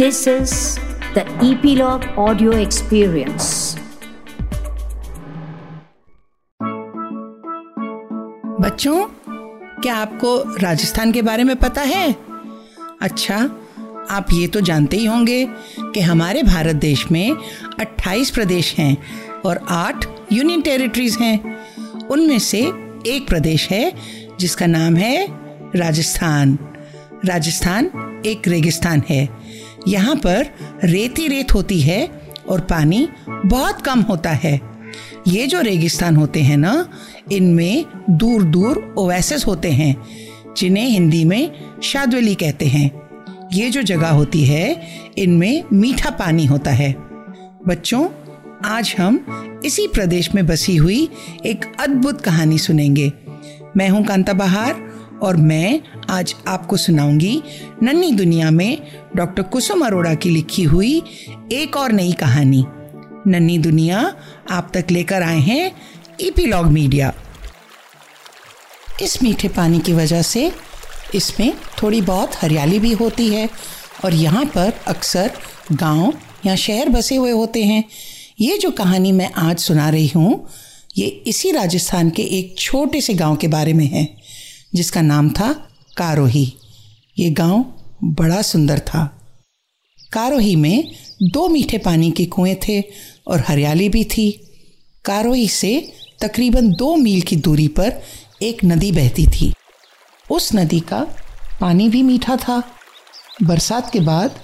This is the Epilogue Audio Experience. बच्चों, क्या आपको राजस्थान के बारे में पता है? अच्छा आप ये तो जानते ही होंगे कि हमारे भारत देश में 28 प्रदेश हैं और 8 यूनियन टेरिटरीज हैं। उनमें से एक प्रदेश है, जिसका नाम है राजस्थान। राजस्थान एक रेगिस्तान है। यहाँ पर रेती रेत होती है और पानी बहुत कम होता है। ये जो रेगिस्तान होते हैं ना, इनमें दूर दूर ओवैसेस होते हैं, जिन्हें हिंदी में शादवली कहते हैं। ये जो जगह होती है, इनमें मीठा पानी होता है। बच्चों, आज हम इसी प्रदेश में बसी हुई एक अद्भुत कहानी सुनेंगे। मैं हूँ कांता बहार और मैं आज आपको सुनाऊँगी नन्ही दुनिया में डॉक्टर कुसुम अरोड़ा की लिखी हुई एक और नई कहानी। नन्ही दुनिया आप तक लेकर आए हैं ईपीलॉग मीडिया इस मीठे पानी की वजह से इसमें थोड़ी बहुत हरियाली भी होती है और यहाँ पर अक्सर गाँव या शहर बसे हुए होते हैं। ये जो कहानी मैं आज सुना रही हूँ, ये इसी राजस्थान के एक छोटे से गाँव के बारे में है। जिसका नाम था कारोही। ये गाँव बड़ा सुंदर था। कारोही में दो मीठे पानी के कुएँ थे और हरियाली भी थी। कारोही से तकरीबन दो मील की दूरी पर एक नदी बहती थी। उस नदी का पानी भी मीठा था। बरसात के बाद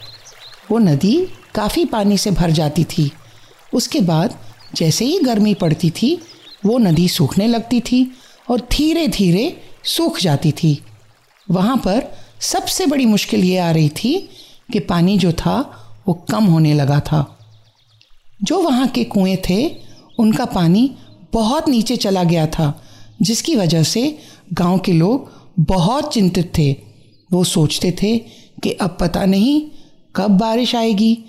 वो नदी काफ़ी पानी से भर जाती थी। उसके बाद जैसे ही गर्मी पड़ती थी, वो नदी सूखने लगती थी और धीरे धीरे सूख जाती थी। वहाँ पर सबसे बड़ी मुश्किल ये आ रही थी कि पानी जो था, वो कम होने लगा था। जो वहाँ के कुएँ थे, उनका पानी बहुत नीचे चला गया था, जिसकी वजह से गाँव के लोग बहुत चिंतित थे। वो सोचते थे कि अब पता नहीं कब बारिश आएगी,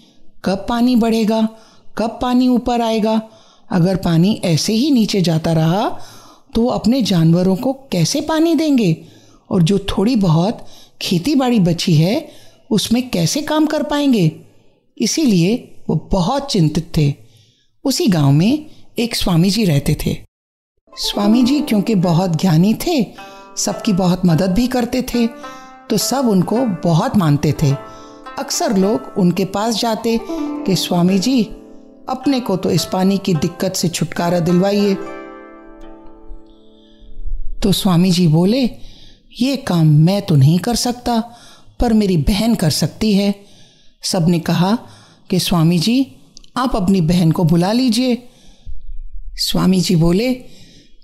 कब पानी बढ़ेगा, कब पानी ऊपर आएगा। अगर पानी ऐसे ही नीचे जाता रहा तो अपने जानवरों को कैसे पानी देंगे? और जो थोड़ी बहुत खेती बाड़ी बची है, उसमें कैसे काम कर पाएँगे? इसीलिए वो बहुत चिंतित थे। उसी गाँव में एक स्वामी जी रहते थे। स्वामी जी क्योंकि बहुत ज्ञानी थे, सबकी बहुत मदद भी करते थे तो सब उनको बहुत मानते थे। अक्सर लोग उनके पास जाते कि स्वामी जी अपने को तो इस पानी की दिक्कत से छुटकारा दिलवाइए। तो स्वामी जी बोले, ये काम मैं तो नहीं कर सकता, पर मेरी बहन कर सकती है। सबने कहा कि स्वामी जी आप अपनी बहन को बुला लीजिए। स्वामी जी बोले,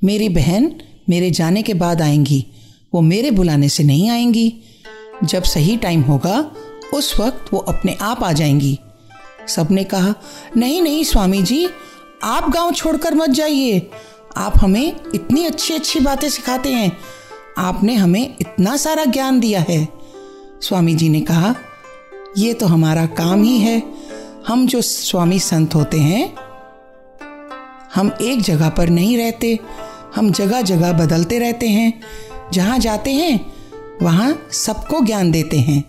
मेरी बहन मेरे जाने के बाद आएँगी, वो मेरे बुलाने से नहीं आएँगी। जब सही टाइम होगा, उस वक्त वो अपने आप आ जाएँगी। सबने कहा, नहीं नहीं स्वामी जी आप गाँव छोड़कर मत जाइए। आप हमें इतनी अच्छी अच्छी बातें सिखाते हैं। आपने हमें इतना सारा ज्ञान दिया है। स्वामी जी ने कहा, ये तो हमारा काम ही है। हम जो स्वामी संत होते हैं, हम एक जगह पर नहीं रहते। हम जगह जगह बदलते रहते हैं। जहाँ जाते हैं, वहाँ सबको ज्ञान देते हैं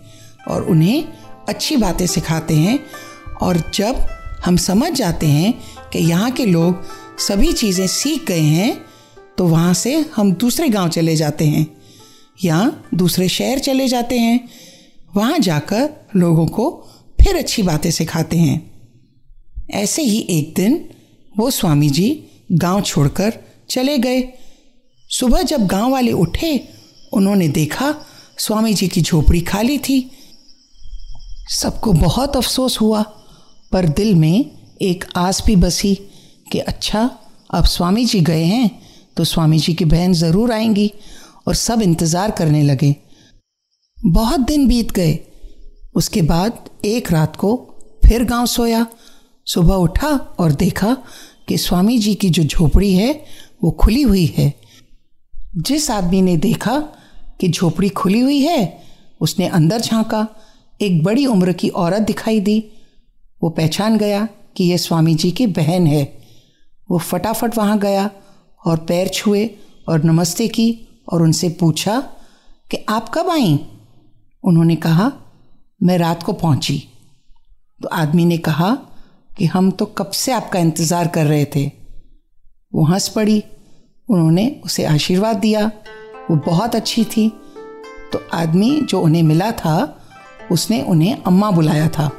और उन्हें अच्छी बातें सिखाते हैं। और जब हम समझ जाते हैं कि यहाँ के लोग सभी चीज़ें सीख गए हैं तो वहाँ से हम दूसरे गाँव चले जाते हैं, या दूसरे शहर चले जाते हैं। वहाँ जाकर लोगों को फिर अच्छी बातें सिखाते हैं। ऐसे ही एक दिन वो स्वामी जी गाँव छोड़कर चले गए। सुबह जब गाँव वाले उठे, उन्होंने देखा स्वामी जी की झोपड़ी खाली थी। सबको बहुत अफसोस हुआ, पर दिल में एक आस भी बसी। कि अच्छा अब स्वामी जी गए हैं तो स्वामी जी की बहन ज़रूर आएँगी और सब इंतज़ार करने लगे। बहुत दिन बीत गए। उसके बाद एक रात को फिर गाँव सोया। सुबह उठा और देखा कि स्वामी जी की जो झोपड़ी है, वो खुली हुई है। जिस आदमी ने देखा कि झोपड़ी खुली हुई है, उसने अंदर झांका। एक बड़ी उम्र की औरत दिखाई दी। वो पहचान गया कि यह स्वामी जी की बहन है। वो फटाफट वहाँ गया और पैर छुए और नमस्ते की और उनसे पूछा कि आप कब आई? उन्होंने कहा, मैं रात को पहुँची। तो आदमी ने कहा कि, हम तो कब से आपका इंतज़ार कर रहे थे? वो हंस पड़ी। उन्होंने उसे आशीर्वाद दिया। वो बहुत अच्छी थी। तो आदमी जो उन्हें मिला था, उसने उन्हें अम्मा बुलाया था।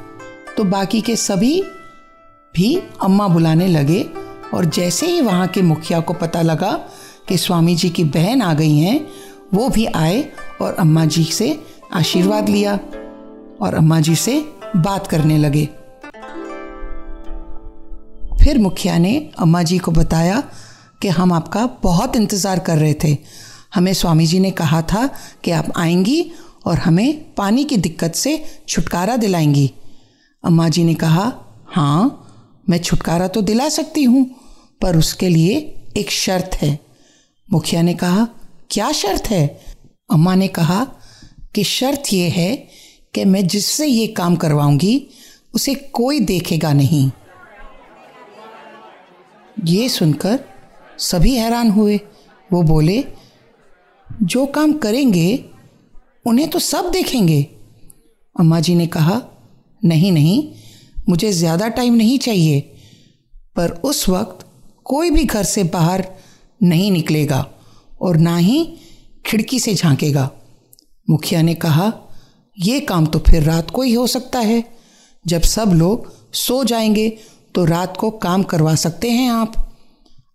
तो बाकी के सभी भी अम्मा बुलाने लगे और जैसे ही वहाँ के मुखिया को पता लगा कि स्वामी जी की बहन आ गई हैं, वो भी आए और अम्मा जी से आशीर्वाद लिया और अम्मा जी से बात करने लगे। फिर मुखिया ने अम्मा जी को बताया कि हम आपका बहुत इंतज़ार कर रहे थे। हमें स्वामी जी ने कहा था कि आप आएँगी और हमें पानी की दिक्कत से छुटकारा दिलाएँगी। अम्मा जी ने कहा हाँ। मैं छुटकारा तो दिला सकती हूँ, पर उसके लिए एक शर्त है। मुखिया ने कहा, क्या शर्त है? अम्मा ने कहा, कि शर्त यह है कि मैं जिससे ये काम करवाऊँगी, उसे कोई देखेगा नहीं। ये सुनकर सभी हैरान हुए। वो बोले, जो काम करेंगे, उन्हें तो सब देखेंगे। अम्मा जी ने कहा, नहीं नहीं मुझे ज़्यादा टाइम नहीं चाहिए, पर उस वक्त कोई भी घर से बाहर नहीं निकलेगा और ना ही खिड़की से झांकेगा। मुखिया ने कहा यह काम तो फिर रात को ही हो सकता है। जब सब लोग सो जाएँगे तो रात को काम करवा सकते हैं आप।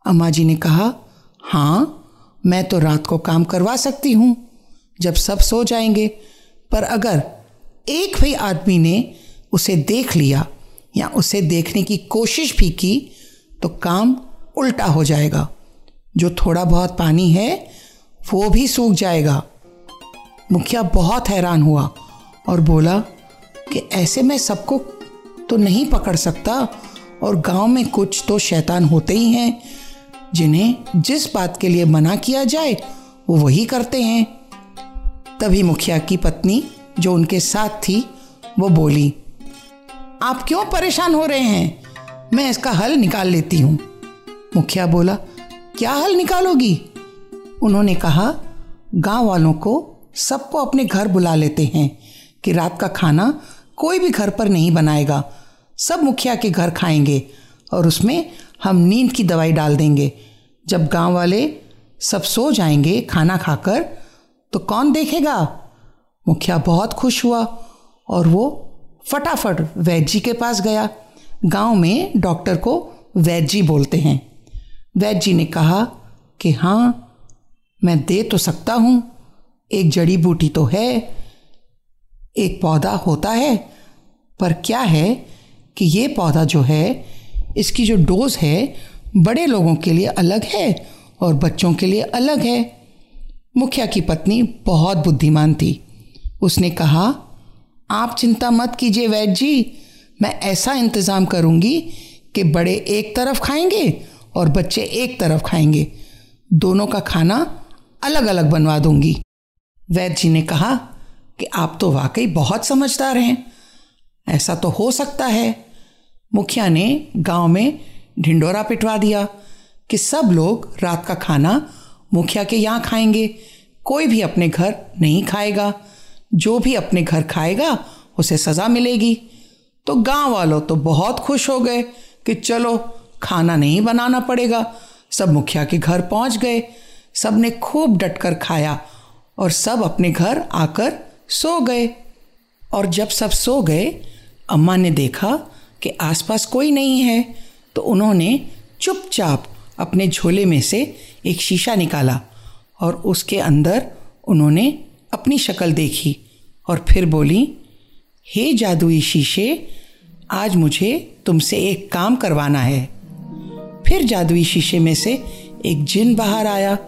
अम्मा जी ने कहा हाँ मैं तो रात को काम करवा सकती हूँ, जब सब सो जाएँगे। पर अगर एक भी आदमी ने उसे देख लिया या उसे देखने की कोशिश भी की तो काम उल्टा हो जाएगा। जो थोड़ा बहुत पानी है, वो भी सूख जाएगा। मुखिया बहुत हैरान हुआ और बोला कि ऐसे में सबको तो नहीं पकड़ सकता और गाँव में कुछ तो शैतान होते ही हैं, जिन्हें जिस बात के लिए मना किया जाए, वो वही करते हैं। तभी मुखिया की पत्नी, जो उनके साथ थी, वो बोली आप क्यों परेशान हो रहे हैं? मैं इसका हल निकाल लेती हूँ। मुखिया बोला, क्या हल निकालोगी? उन्होंने कहा, गाँव वालों को सबको अपने घर बुला लेते हैं कि रात का खाना कोई भी घर पर नहीं बनाएगा। सब मुखिया के घर खाएँगे और उसमें हम नींद की दवाई डाल देंगे। जब गाँव वाले सब सो जाएँगे खाना खाकर तो कौन देखेगा? मुखिया बहुत खुश हुआ और वो फटाफट वैद्य जी के पास गया। गाँव में डॉक्टर को वैद्य जी बोलते हैं। वैद्य जी ने कहा कि हाँ मैं दे तो सकता हूँ। एक जड़ी बूटी तो है, एक पौधा होता है, पर क्या है कि ये पौधा जो है, इसकी जो डोज है, बड़े लोगों के लिए अलग है और बच्चों के लिए अलग है। मुखिया की पत्नी बहुत बुद्धिमान थी। उसने कहा आप चिंता मत कीजिए वैद्य जी, मैं ऐसा इंतज़ाम करूँगी कि बड़े एक तरफ़ खाएँगे और बच्चे एक तरफ़ खाएँगे। दोनों का खाना अलग अलग बनवा दूँगी। वैद्य जी ने कहा कि आप तो वाकई बहुत समझदार हैं। ऐसा तो हो सकता है। मुखिया ने गाँव में ढिंडोरा पिटवा दिया कि सब लोग रात का खाना मुखिया के यहाँ खाएँगे। कोई भी अपने घर नहीं खाएगा। जो भी अपने घर खाएगा, उसे सज़ा मिलेगी। तो गाँव वालों तो बहुत खुश हो गए कि चलो, खाना नहीं बनाना पड़ेगा। सब मुखिया के घर पहुँच गए। सबने खूब डटकर खाया और सब अपने घर आकर सो गए। और जब सब सो गए, अम्मा ने देखा कि आसपास कोई नहीं है तो उन्होंने चुपचाप अपने झोले में से एक शीशा निकाला और उसके अंदर उन्होंने अपनी शक्ल देखी और फिर बोली, हे जादुई शीशे, आज मुझे तुमसे एक काम करवाना है। फिर जादुई शीशे में से एक जिन बाहर आया।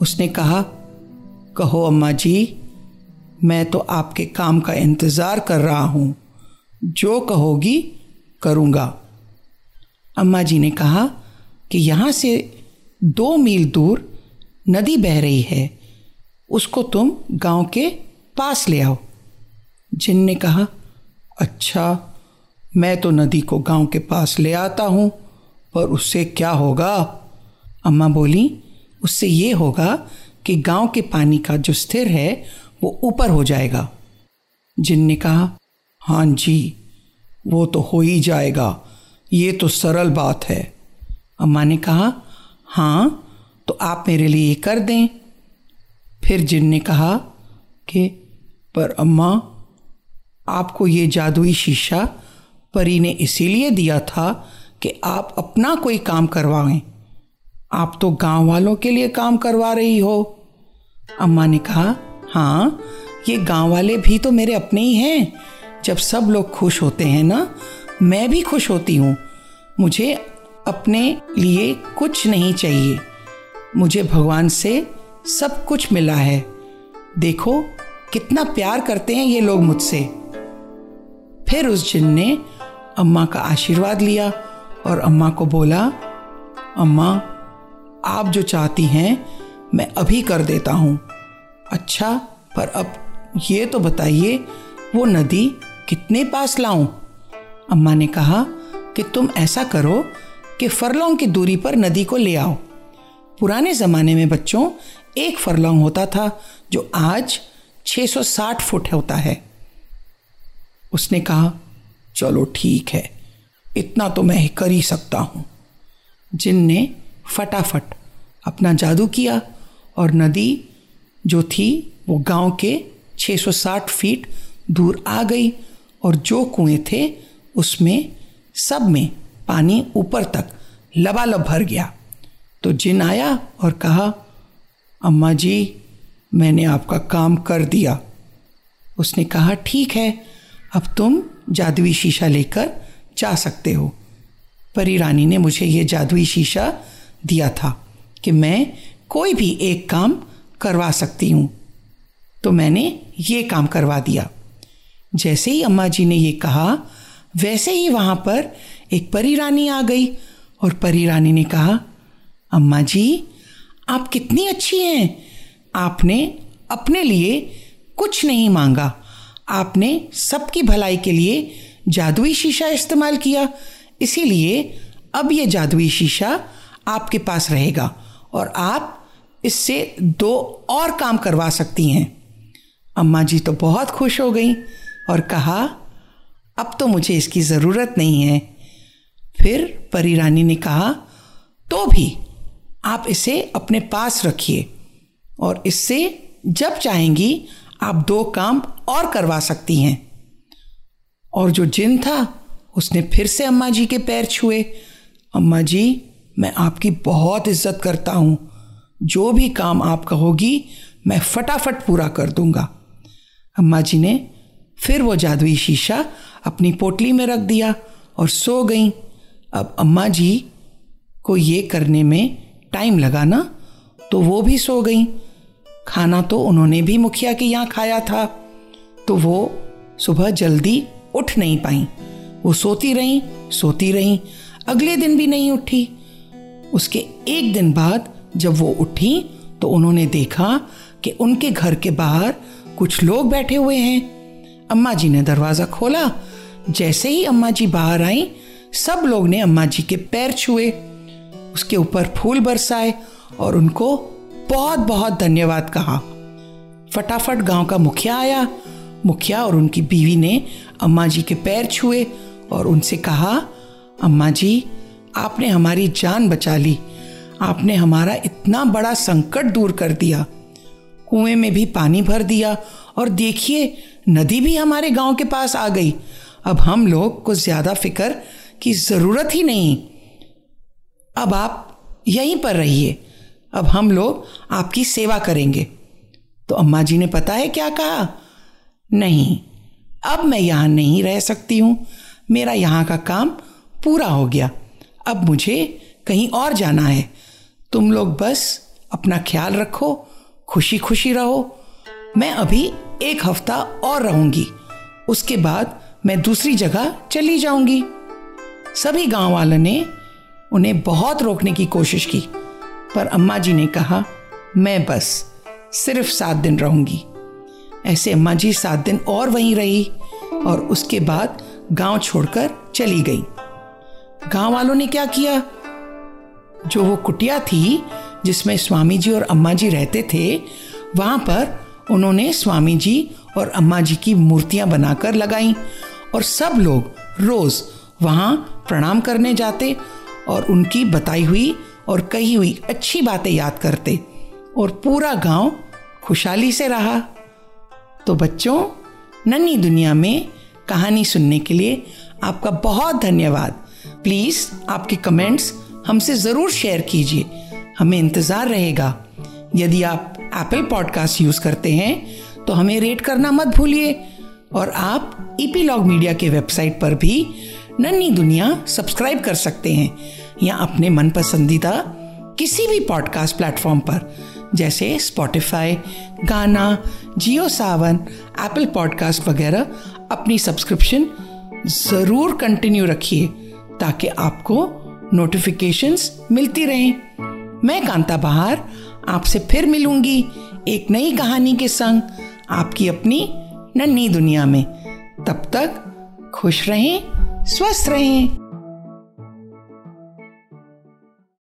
उसने कहा, कहो अम्मा जी, मैं तो आपके काम का इंतज़ार कर रहा हूँ। जो कहोगी, करूँगा। अम्मा जी ने कहा कि यहाँ से दो मील दूर नदी बह रही है। उसको तुम गाँव के पास ले आओ। जिन ने कहा अच्छा मैं तो नदी को गाँव के पास ले आता हूँ, पर उससे क्या होगा? अम्मा बोली, उससे ये होगा कि गाँव के पानी का जो स्थिर है, वो ऊपर हो जाएगा। जिन ने कहा हाँ जी, वो तो हो ही जाएगा, ये तो सरल बात है। अम्मा ने कहा हाँ तो आप मेरे लिए ये कर दें फिर जिन ने कहा कि, पर अम्मा, आपको ये जादुई शीशा परी ने इसीलिए दिया था कि आप अपना कोई काम करवाएँ। आप तो गाँव वालों के लिए काम करवा रही हो। अम्मा ने कहा हाँ ये गाँव वाले भी तो मेरे अपने ही हैं। जब सब लोग खुश होते हैं ना, मैं भी खुश होती हूँ। मुझे अपने लिए कुछ नहीं चाहिए। मुझे भगवान से सब कुछ मिला है। देखो, कितना प्यार करते हैं ये लोग मुझसे। फिर उस जिन ने अम्मा का आशीर्वाद लिया और अम्मा को बोला, अम्मा, आप जो चाहती हैं, मैं अभी कर देता हूँ। अच्छा पर अब ये तो बताइए, वो नदी कितने पास लाऊं? अम्मा ने कहा कि, तुम ऐसा करो कि फरलोंग की दूरी पर नदी को ले आओ। पुराने ज़माने में बच्चों, एक फरलोंग होता था जो आज 660 फुट होता है। उसने कहा, चलो ठीक है, इतना तो मैं कर ही सकता हूँ। जिन ने फटाफट अपना जादू किया और नदी जो थी वो गाँव के 660 फीट दूर आ गई और जो कुएँ थे उसमें सब में पानी ऊपर तक लबालब भर गया। तो जिन आया और कहा, अम्मा जी, मैंने आपका काम कर दिया। उसने कहा, ठीक है, अब तुम जादुई शीशा लेकर जा सकते हो। परी रानी ने मुझे ये जादुई शीशा दिया था कि मैं कोई भी एक काम करवा सकती हूँ। तो मैंने ये काम करवा दिया। जैसे ही अम्मा जी ने ये कहा, वैसे ही वहाँ पर एक परी रानी आ गई और परी रानी ने कहा अम्मा जी, आप कितनी अच्छी हैं। आपने अपने लिए कुछ नहीं मांगा। आपने सबकी भलाई के लिए जादुई शीशा इस्तेमाल किया। इसीलिए अब ये जादुई शीशा आपके पास रहेगा और आप इससे दो और काम करवा सकती हैं। अम्मा जी तो बहुत खुश हो गई और कहा, अब तो मुझे इसकी ज़रूरत नहीं है। फिर परी रानी ने कहा तो भी आप इसे अपने पास रखिए। और इससे जब चाहेंगी, आप दो काम और करवा सकती हैं। और जो जिन था, उसने फिर से अम्मा जी के पैर छुए। अम्मा जी, मैं आपकी बहुत इज़्ज़त करता हूँ। जो भी काम आप कहोगी, मैं फटाफट पूरा कर दूँगा। अम्मा जी ने फिर वो जादुई शीशा अपनी पोटली में रख दिया और सो गई। अब अम्मा जी को ये करने में टाइम लगा ना तो वो भी सो गई। खाना तो उन्होंने भी मुखिया के यहाँ खाया था तो वो सुबह जल्दी उठ नहीं पाई। वो सोती रहीं सोती रहीं, अगले दिन भी नहीं उठी। उसके एक दिन बाद जब वो उठी तो उन्होंने देखा कि उनके घर के बाहर कुछ लोग बैठे हुए हैं। अम्मा जी ने दरवाज़ा खोला। जैसे ही अम्मा जी बाहर आई, सब लोग ने अम्मा जी के पैर छुए। उसके ऊपर फूल बरसाए और उनको बहुत बहुत धन्यवाद कहा। फटाफट गाँव का मुखिया आया। मुखिया और उनकी बीवी ने अम्मा जी के पैर छुए और उनसे कहा, अम्मा जी, आपने हमारी जान बचा ली। आपने हमारा इतना बड़ा संकट दूर कर दिया। कुएँ में भी पानी भर दिया और देखिए, नदी भी हमारे गाँव के पास आ गई। अब हम लोग को ज़्यादा फ़िक्र की ज़रूरत ही नहीं। अब आप यहीं पर रहिए। अब हम लोग आपकी सेवा करेंगे। तो अम्मा जी ने पता है क्या कहा? नहीं, अब मैं यहाँ नहीं रह सकती हूँ। मेरा यहाँ का काम पूरा हो गया। अब मुझे कहीं और जाना है। तुम लोग बस अपना ख्याल रखो खुशी खुशी रहो। मैं अभी एक हफ़्ता और रहूँगी। उसके बाद मैं दूसरी जगह चली जाऊँगी। सभी गाँव वालों ने उन्हें बहुत रोकने की कोशिश की। पर अम्मा जी ने कहा, मैं बस, सिर्फ़ सात दिन रहूँगी। ऐसे अम्मा जी सात दिन और वहीं रही और उसके बाद गाँव छोड़कर चली गई। गाँव वालों ने क्या किया? जो वो कुटिया थी, जिसमें स्वामी जी और अम्मा जी रहते थे, वहाँ पर उन्होंने स्वामी जी और अम्मा जी की मूर्तियाँ बनाकर लगाई और सब लोग रोज वहाँ प्रणाम करने जाते और उनकी बताई हुई और कही हुई अच्छी बातें याद करते। और पूरा गाँव खुशहाली से रहा। तो बच्चों, नन्ही दुनिया में कहानी सुनने के लिए आपका बहुत धन्यवाद। प्लीज़ आपके कमेंट्स हमसे ज़रूर शेयर कीजिए। हमें इंतज़ार रहेगा। यदि आप एप्पल पॉडकास्ट यूज़ करते हैं तो हमें रेट करना मत भूलिए। और आप ईपीलॉग मीडिया के वेबसाइट पर भी नन्ही दुनिया सब्सक्राइब कर सकते हैं या अपने मन पसंदीदा किसी भी पॉडकास्ट प्लेटफॉर्म पर, जैसे स्पॉटिफाई गाना जियो सावन एप्पल पॉडकास्ट वगैरह, अपनी सब्सक्रिप्शन ज़रूर कंटिन्यू रखिए, ताकि आपको नोटिफिकेशंस मिलती रहें। मैं कांता बहार, आपसे फिर मिलूँगी एक नई कहानी के संग, आपकी अपनी नन्ही दुनिया में। तब तक खुश रहें स्वस्थ रहें